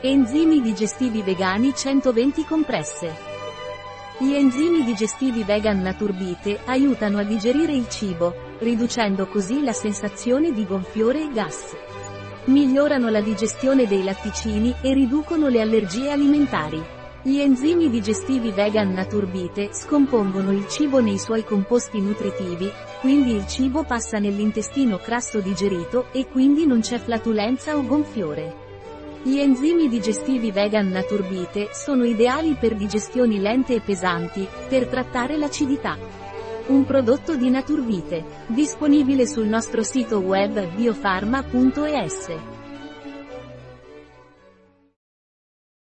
Enzimi digestivi vegani 120 compresse. Gli enzimi digestivi vegan Naturbite aiutano a digerire il cibo, riducendo così la sensazione di gonfiore e gas. Migliorano la digestione dei latticini e riducono le allergie alimentari. Gli enzimi digestivi vegan Naturbite scompongono il cibo nei suoi composti nutritivi, quindi il cibo passa nell'intestino crasso digerito e quindi non c'è flatulenza o gonfiore. Gli enzimi digestivi vegan Naturbite sono ideali per digestioni lente e pesanti, per trattare l'acidità. Un prodotto di Naturbite, disponibile sul nostro sito web biofarma.es.